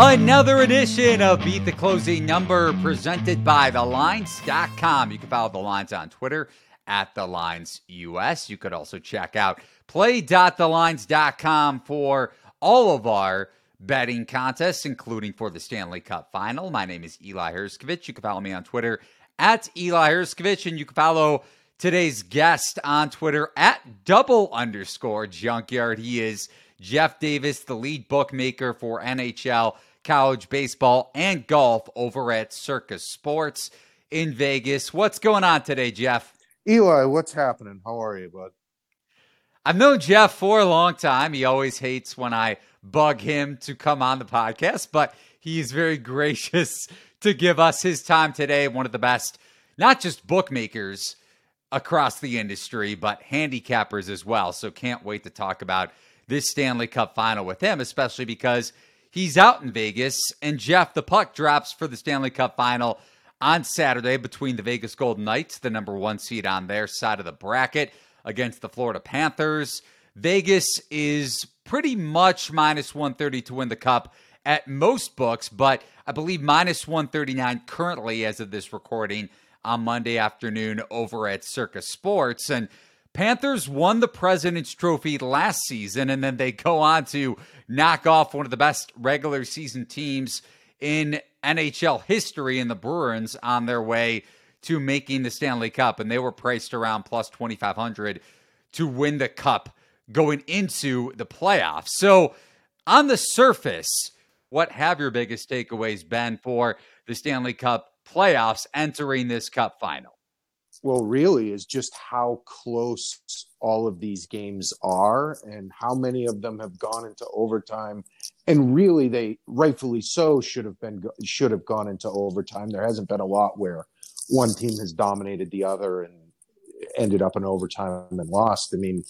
Another edition of Beat the Closing Number presented by TheLines.com. You can follow The Lines on Twitter at The Lines US. You could also check out play.thelines.com for all of our betting contests, including for the Stanley Cup final. My name is Eli Hershkovich. You can follow me on Twitter at Eli Hershkovich, and you can follow today's guest on Twitter at double underscore junkyard. He is Jeff Davis, the lead bookmaker for NHL college baseball and golf over at Circa Sports in Vegas. What's going on today, Jeff? Eli, what's happening? How are you, bud? I've known Jeff for a long time. He always hates when I bug him to come on the podcast, but he's very gracious to give us his time today. One of the best, not just bookmakers across the industry, but handicappers as well. So can't wait to talk about this Stanley Cup final with him, especially because He's out in Vegas. And Jeff, the puck drops for the Stanley Cup final on Saturday between the Vegas Golden Knights, the number one seed on their side of the bracket, against the Florida Panthers. Vegas is pretty much minus 130 to win the cup at most books, but I believe minus 139 currently as of this recording on Monday afternoon over at Circa Sports. And Panthers won the President's Trophy last season, and then they go on to knock off one of the best regular season teams in NHL history in the Bruins on their way to making the Stanley Cup. And they were priced around plus 2,500 to win the cup going into the playoffs. So, on the surface, what have your biggest takeaways been for the Stanley Cup playoffs entering this cup final? Well, really, is just how close all of these games are and how many of them have gone into overtime. And really, they rightfully so should have been should have gone into overtime. There hasn't been a lot where one team has dominated the other and ended up in overtime and lost. I mean,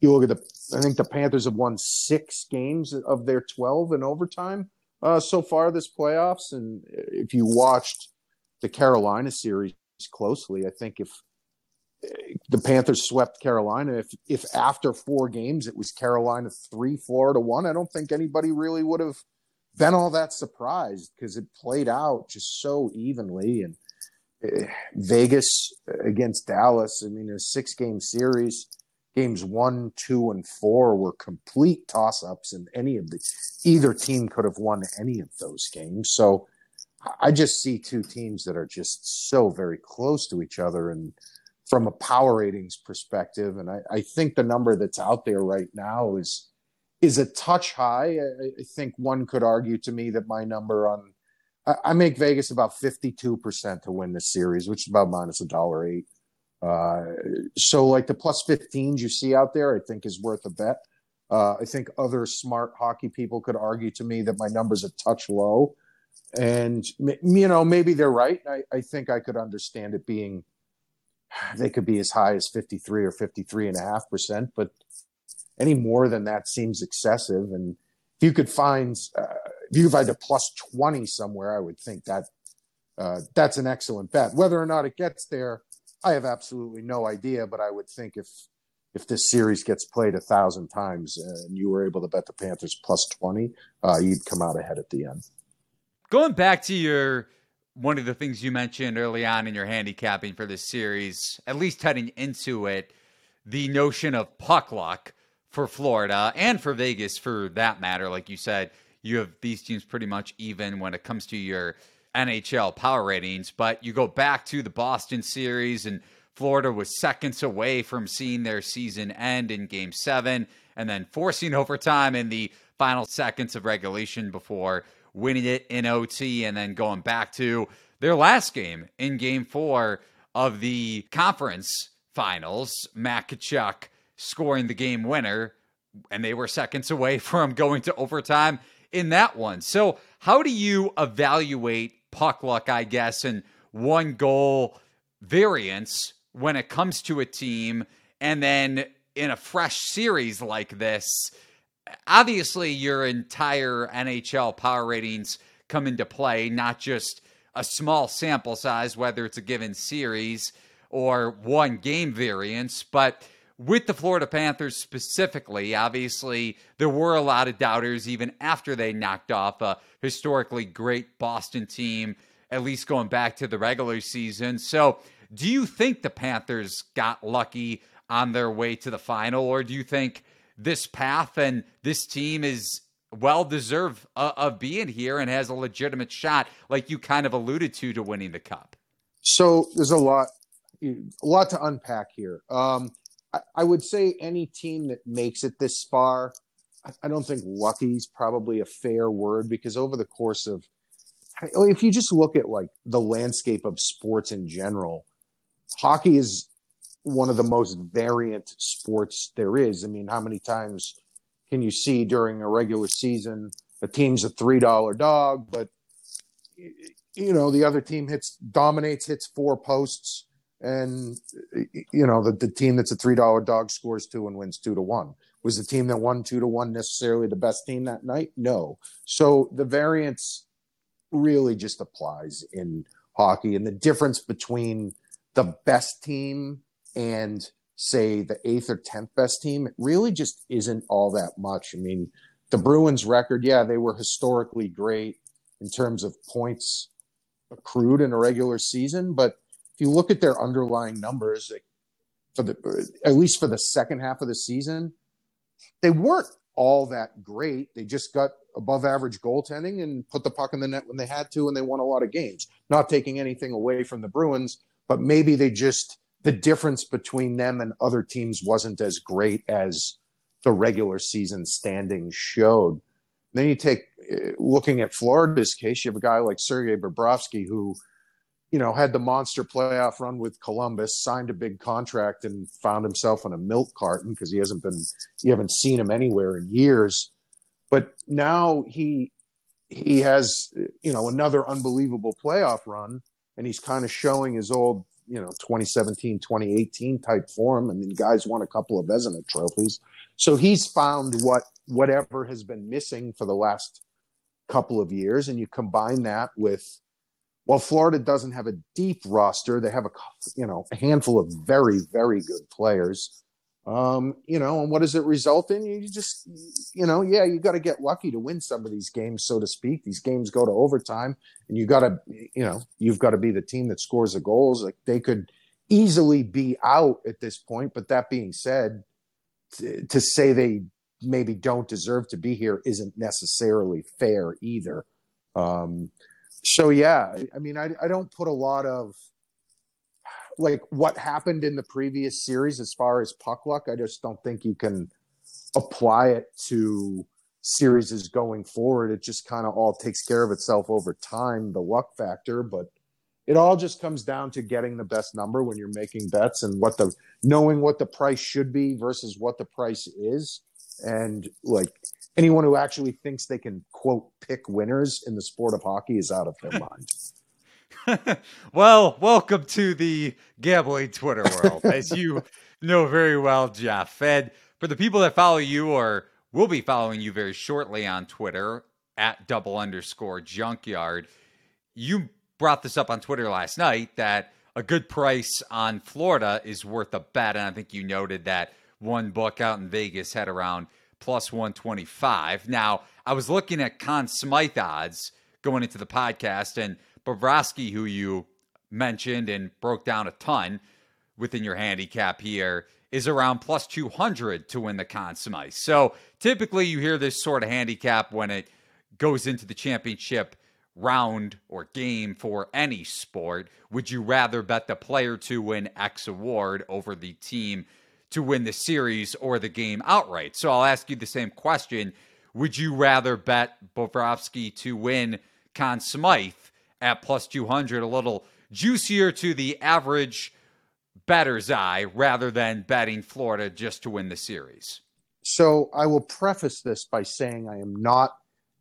you look at the. I think the Panthers have won six games of their twelve in overtime uh, so far this playoffs. And if you watched the Carolina series closely. I think if the Panthers swept Carolina, if if after four games it was Carolina three, Florida one, I don't think anybody really would have been all that surprised because it played out just so evenly. And uh, Vegas against Dallas, I mean, a six game series. Games one, two, and four were complete toss ups, and any of the either team could have won any of those games. So I just see two teams that are just so very close to each other and from a power ratings perspective. And I, I think the number that's out there right now is is a touch high. I, I think one could argue to me that my number on I, I make Vegas about fifty two percent to win this series, which is about minus a dollar eight. Uh, so like the plus 15s you see out there, I think is worth a bet. Uh, I think other smart hockey people could argue to me that my number's a touch low and you know maybe they're right. I, I, think i could understand it being they could be as high as 53 or 53 and a half percent but any more than that seems excessive. And if you could find uh, if you could find a plus 20 somewhere i would think that uh, that's an excellent bet. Whether or not it gets there i have absolutely no idea but i would think if if this series gets played a thousand times and you were able to bet the panthers plus 20 uh, you'd come out ahead at the end Going back to your one of the things you mentioned early on in your handicapping for this series, at least heading into it, the notion of puck luck for Florida and for Vegas for that matter. Like you said, you have these teams pretty much even when it comes to your NHL power ratings. But you go back to the Boston series, and Florida was seconds away from seeing their season end in game seven and then forcing overtime in the final seconds of regulation before winning it in OT and then going back to their last game in game four of the conference finals. Matt Tkachuk scoring the game winner, and they were seconds away from going to overtime in that one. So, how do you evaluate puck luck, I guess, and one goal variance when it comes to a team? And then in a fresh series like this, obviously your entire NHL power ratings come into play, not just a small sample size, whether it's a given series or one game variance. But with the Florida Panthers specifically, obviously, there were a lot of doubters even after they knocked off a historically great Boston team, at least going back to the regular season. So, do you think the Panthers got lucky on their way to the final, or do you think this path and this team is well deserved uh, of being here and has a legitimate shot, like you kind of alluded to, to winning the cup? So there's a lot, a lot to unpack here. Um, I, I, would say any team that makes it this far, I, I don't think lucky is probably a fair word because over the course of, if you just look at like the landscape of sports in general, hockey is one of the most variant sports there is. I mean, how many times can you see during a regular season a team's a three dollar dog, but you know the other team hits dominates, hits four posts, and you know the, the team that's a three dollar dog scores two and wins two to one. Was the team that won two to one necessarily the best team that night? No. So the variance really just applies in hockey, and the difference between the best team and say the eighth or tenth best team, it really just isn't all that much. I mean, the Bruins record, yeah, they were historically great in terms of points accrued in a regular season, but if you look at their underlying numbers, for the at least for the second half of the season, they weren't all that great. They just got above average goaltending and put the puck in the net when they had to, and they won a lot of games. Not taking anything away from the Bruins, but maybe they just the difference between them and other teams wasn't as great as the regular season standings showed. Then you take uh, looking at Florida's case, you have a guy like Sergei Bobrovsky who, you know, had the monster playoff run with Columbus, signed a big contract, and found himself in a milk carton because he hasn't been, you haven't seen him anywhere in years. But now he he has, you know, another unbelievable playoff run, and he's kind of showing his old you know 2017 2018 type form I mean, guys won a couple of Vezina trophies. So he's found what whatever has been missing for the last couple of years and you combine that with well florida doesn't have a deep roster. They have a you know a handful of very very good players um, you know, and what does it result in? You just, you know, yeah, you got to get lucky to win some of these games, so to speak. These games go to overtime, and you got to, you know, you've got to be the team that scores the goals. Like they could easily be out at this point, but that being said, to, to say they maybe don't deserve to be here isn't necessarily fair either. Um, so yeah, I mean, I, I don't put a lot of like what happened in the previous series as far as puck luck. I just don't think you can apply it to series is going forward. It just kind of all takes care of itself over time, the luck factor. But it all just comes down to getting the best number when you're making bets and what the knowing what the price should be versus what the price is. And like anyone who actually thinks they can quote pick winners in the sport of hockey is out of their mind. well, welcome to the gambling Twitter world, as you know very well, Jeff. And for the people that follow you or will be following you very shortly on Twitter at double underscore junkyard, you brought this up on Twitter last night that a good price on Florida is worth a bet. And I think you noted that one book out in Vegas had around plus 125. Now, I was looking at Conn Smythe odds going into the podcast, and Bobrovsky, who you mentioned and broke down a ton within your handicap here, is around plus 200 to win the Conn Smythe. So typically you hear this sort of handicap when it goes into the championship round or game for any sport. Would you rather bet the player to win X award over the team to win the series or the game outright? So I'll ask you the same question. Would you rather bet Bobrovsky to win Conn Smythe at plus 200, a little juicier to the average better's eye rather than betting Florida just to win the series. So I will preface this by saying I am not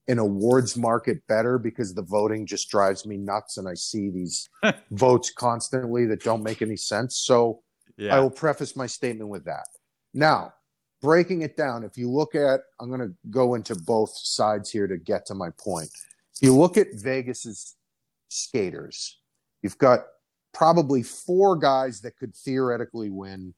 an awards market better because the voting just drives me nuts and I see these votes constantly that don't make any sense. So yeah. I will preface my statement with that. Now, breaking it down, if you look at, I'm going to go into both sides here to get to my point. If you look at Vegas's skaters. You've got probably four guys that could theoretically win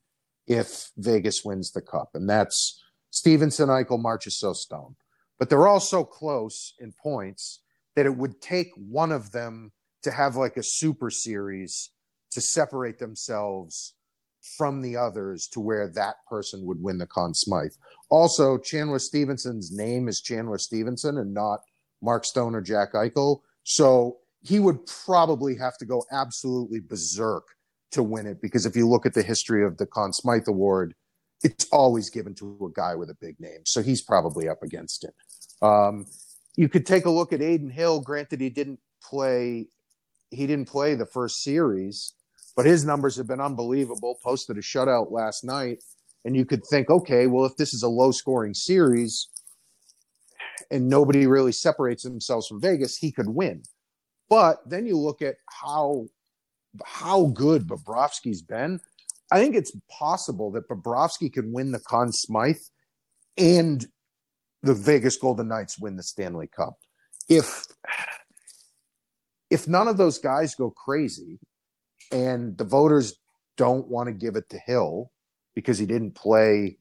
if Vegas wins the cup. And that's Stephenson, Eichel, Marchessault, Stone. But they're all so close in points that it would take one of them to have like a super series to separate themselves from the others to where that person would win the Conn Smythe. Also, Chandler Stephenson's name is Chandler Stephenson and not Mark Stone or Jack Eichel. So he would probably have to go absolutely berserk to win it because if you look at the history of the Conn Smythe Award, it's always given to a guy with a big name. So he's probably up against it. Um, you could take a look at Adin Hill. Granted, he didn't play. He didn't play the first series, but his numbers have been unbelievable. Posted a shutout last night, and you could think, okay, well, if this is a low-scoring series and nobody really separates themselves from Vegas, he could win. But then you look at how how good Bobrovsky's been. I think it's possible that Bobrovsky can win the Conn Smythe and the Vegas Golden Knights win the Stanley Cup. If if none of those guys go crazy and the voters don't want to give it to Hill because he didn't play,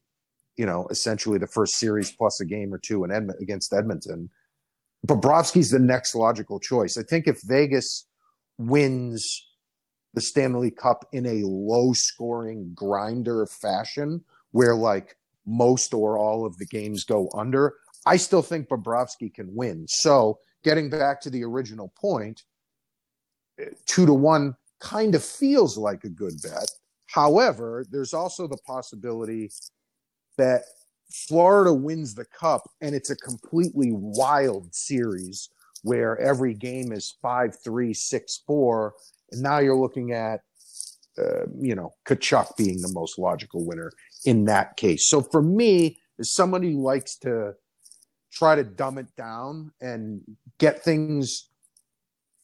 you know, essentially the first series plus a game or two in Edmont, against Edmonton, Bobrovsky's the next logical choice. I think if Vegas wins the Stanley Cup in a low scoring grinder fashion where like most or all of the games go under, I still think Bobrovsky can win. So getting back to the original point, two to one kind of feels like a good bet. However, there's also the possibility that Florida wins the cup and it's a completely wild series where every game is 5 3, 6 4. And now you're looking at, uh, you know, Tkachuk being the most logical winner in that case. So for me, as somebody who likes to try to dumb it down and get things,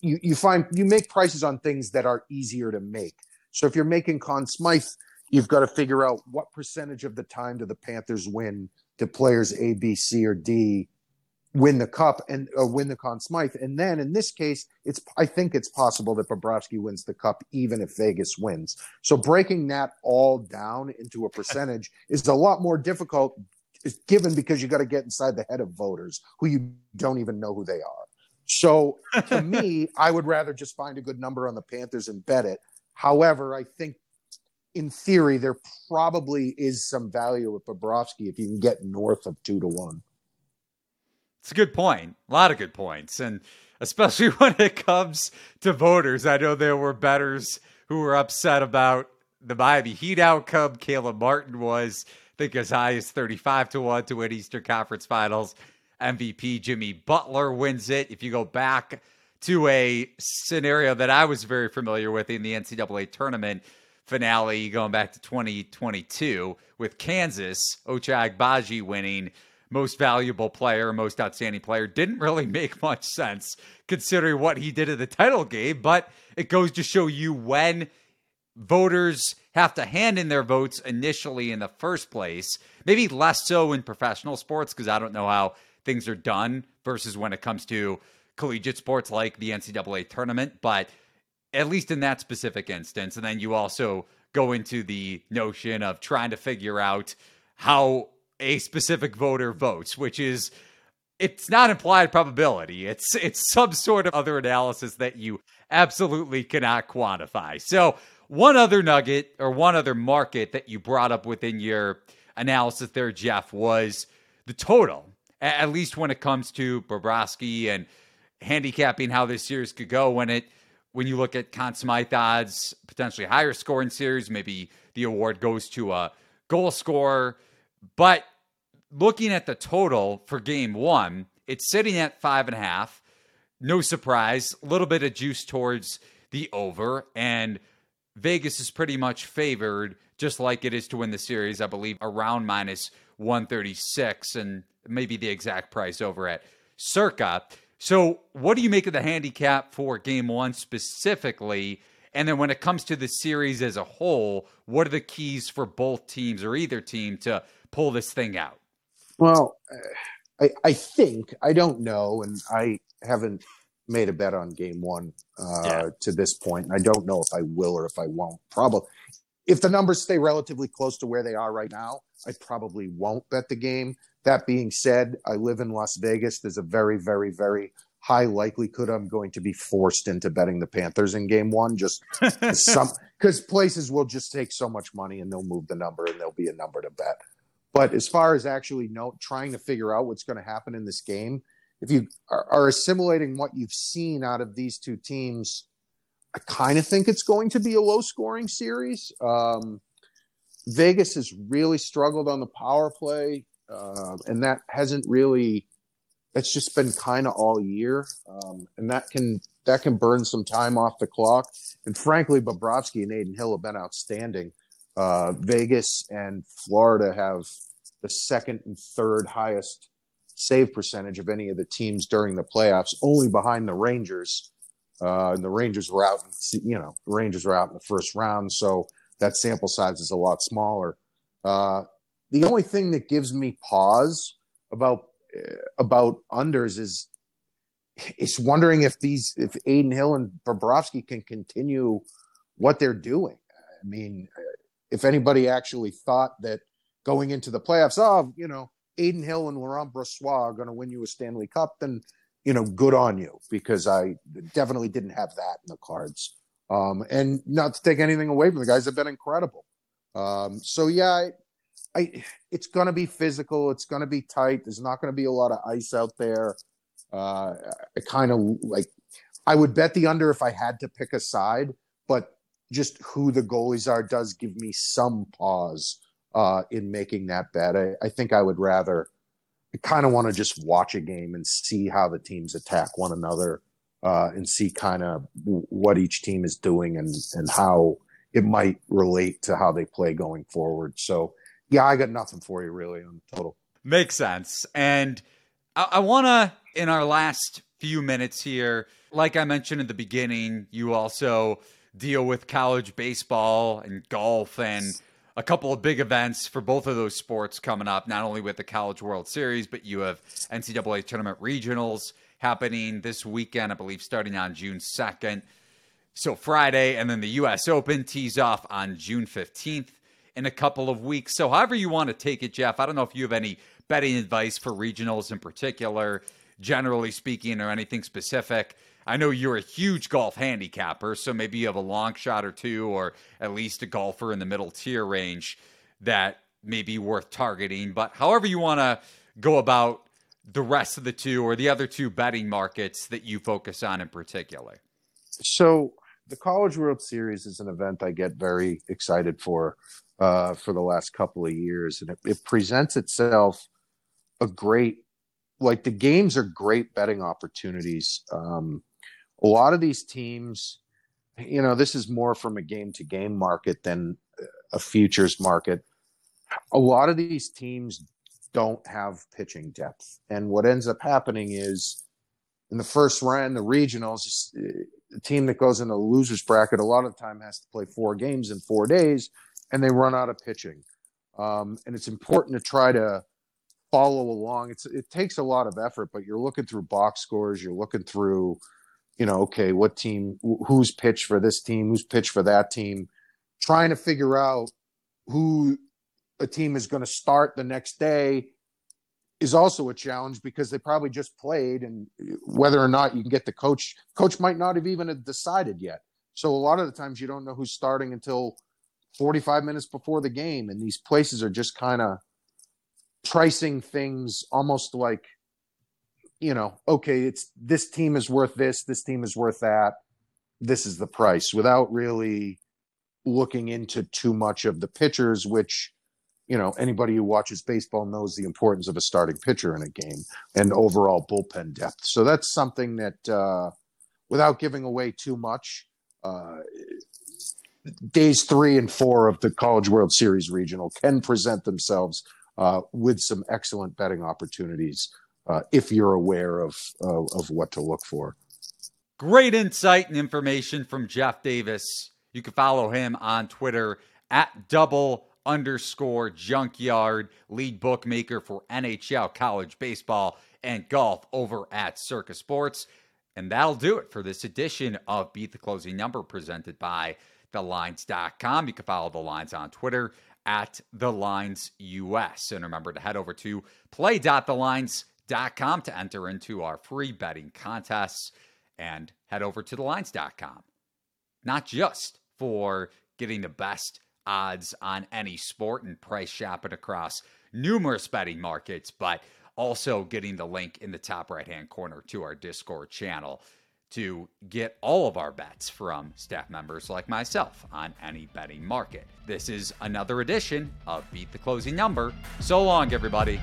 you, you find you make prices on things that are easier to make. So if you're making Conn Smythe you've got to figure out what percentage of the time do the Panthers win do players A, B, C, or D win the cup and uh, win the Conn Smythe. And then in this case, it's I think it's possible that Bobrovsky wins the cup even if Vegas wins. So breaking that all down into a percentage is a lot more difficult given because you got to get inside the head of voters who you don't even know who they are. So to me, I would rather just find a good number on the Panthers and bet it. However, I think in theory, there probably is some value with Bobrovsky if you can get north of two to one. It's a good point. A lot of good points. And especially when it comes to voters, I know there were betters who were upset about the Miami Heat outcome. Caleb Martin was, I think, as high as 35 to 1 to win Eastern Conference Finals. MVP Jimmy Butler wins it. If you go back to a scenario that I was very familiar with in the NCAA tournament, finale going back to 2022 with Kansas, Ochai Agbaji winning most valuable player, most outstanding player. Didn't really make much sense considering what he did in the title game, but it goes to show you when voters have to hand in their votes initially in the first place. Maybe less so in professional sports because I don't know how things are done versus when it comes to collegiate sports like the NCAA tournament, but at least in that specific instance. And then you also go into the notion of trying to figure out how a specific voter votes, which is it's not implied probability. It's it's some sort of other analysis that you absolutely cannot quantify. So, one other nugget or one other market that you brought up within your analysis there, Jeff, was the total. At least when it comes to Bobrovsky and handicapping how this series could go when it when you look at Conn Smythe odds, potentially higher scoring series, maybe the award goes to a goal scorer. But looking at the total for game one, it's sitting at five and a half. No surprise, a little bit of juice towards the over. And Vegas is pretty much favored, just like it is to win the series, I believe, around minus 136 and maybe the exact price over at Circa. So, what do you make of the handicap for game one specifically? And then when it comes to the series as a whole, what are the keys for both teams or either team to pull this thing out? Well, I, I think, I don't know, and I haven't made a bet on game one uh, yeah. to this point. And I don't know if I will or if I won't. Probably. If the numbers stay relatively close to where they are right now, I probably won't bet the game. That being said, I live in Las Vegas. There's a very, very, very high likelihood I'm going to be forced into betting the Panthers in game one, just some because places will just take so much money and they'll move the number and there'll be a number to bet. But as far as actually know, trying to figure out what's going to happen in this game, if you are, are assimilating what you've seen out of these two teams, I kind of think it's going to be a low scoring series. Um, Vegas has really struggled on the power play, uh, and that hasn't really. It's just been kind of all year, um, and that can that can burn some time off the clock. And frankly, Bobrovsky and Adin Hill have been outstanding. Uh, Vegas and Florida have the second and third highest save percentage of any of the teams during the playoffs, only behind the Rangers. Uh, and the Rangers were out, you know, the Rangers were out in the first round, so that sample size is a lot smaller. Uh, the only thing that gives me pause about uh, about unders is is wondering if these if Adin Hill and Bobrovsky can continue what they're doing. I mean, if anybody actually thought that going into the playoffs, oh, you know, Adin Hill and Laurent Brossoit are going to win you a Stanley Cup, then you know, good on you because I definitely didn't have that in the cards. Um, and not to take anything away from the guys, have been incredible. Um, so yeah, I, I it's going to be physical. It's going to be tight. There's not going to be a lot of ice out there. Uh, I kind of like. I would bet the under if I had to pick a side, but just who the goalies are does give me some pause uh, in making that bet. I, I think I would rather Kind of want to just watch a game and see how the teams attack one another uh, and see kind of what each team is doing and and how it might relate to how they play going forward. So yeah, I got nothing for you really on total. Makes sense. And I, I want to, in our last few minutes here, like I mentioned at the beginning, you also deal with college baseball and golf and a couple of big events for both of those sports coming up, not only with the College World Series, but you have NCAA tournament regionals happening this weekend, I believe, starting on June 2nd. So Friday, and then the U.S. Open tees off on June 15th in a couple of weeks. So, however you want to take it, Jeff, I don't know if you have any betting advice for regionals in particular, generally speaking, or anything specific. I know you're a huge golf handicapper, so maybe you have a long shot or two, or at least a golfer in the middle tier range that may be worth targeting. But however you want to go about the rest of the two or the other two betting markets that you focus on in particular. So the College World Series is an event I get very excited for uh, for the last couple of years, and it, it presents itself a great like the games are great betting opportunities. Um, a lot of these teams, you know, this is more from a game to game market than a futures market. A lot of these teams don't have pitching depth. And what ends up happening is in the first round, the regionals, the team that goes in the losers bracket a lot of the time has to play four games in four days and they run out of pitching. Um, and it's important to try to follow along. It's it takes a lot of effort, but you're looking through box scores, you're looking through you know, okay, what team, who's pitched for this team, who's pitched for that team, trying to figure out who a team is going to start the next day is also a challenge because they probably just played and uh, whether or not you can get the coach coach might not have even decided yet. So a lot of the times you don't know who's starting until 45 minutes before the game and these places are just kind of pricing things almost like you know, okay, it's this team is worth this, this team is worth that. This is the price without really looking into too much of the pitchers, which, you know, anybody who watches baseball knows the importance of a starting pitcher in a game and overall bullpen depth. So that's something that, uh, without giving away too much, uh, days three and four of the College World Series regional can present themselves uh, with some excellent betting opportunities uh, if you're aware of, uh, of what to look for. Great insight and information from Jeff Davis. You can follow him on Twitter at double underscore junkyard, lead bookmaker for NHL, college baseball, and golf over at Circa Sports. And that'll do it for this edition of Beat the Closing Number presented by thelines.com. You can follow the lines on Twitter at the lines US. And remember to head over to play.thelines.com to enter into our free betting contests and head over to thelines.com. Not just for getting the best odds on any sport and price shopping across numerous betting markets, but also getting the link in the top right hand corner to our Discord channel to get all of our bets from staff members like myself on any betting market. This is another edition of Beat the Closing Number. So long, everybody.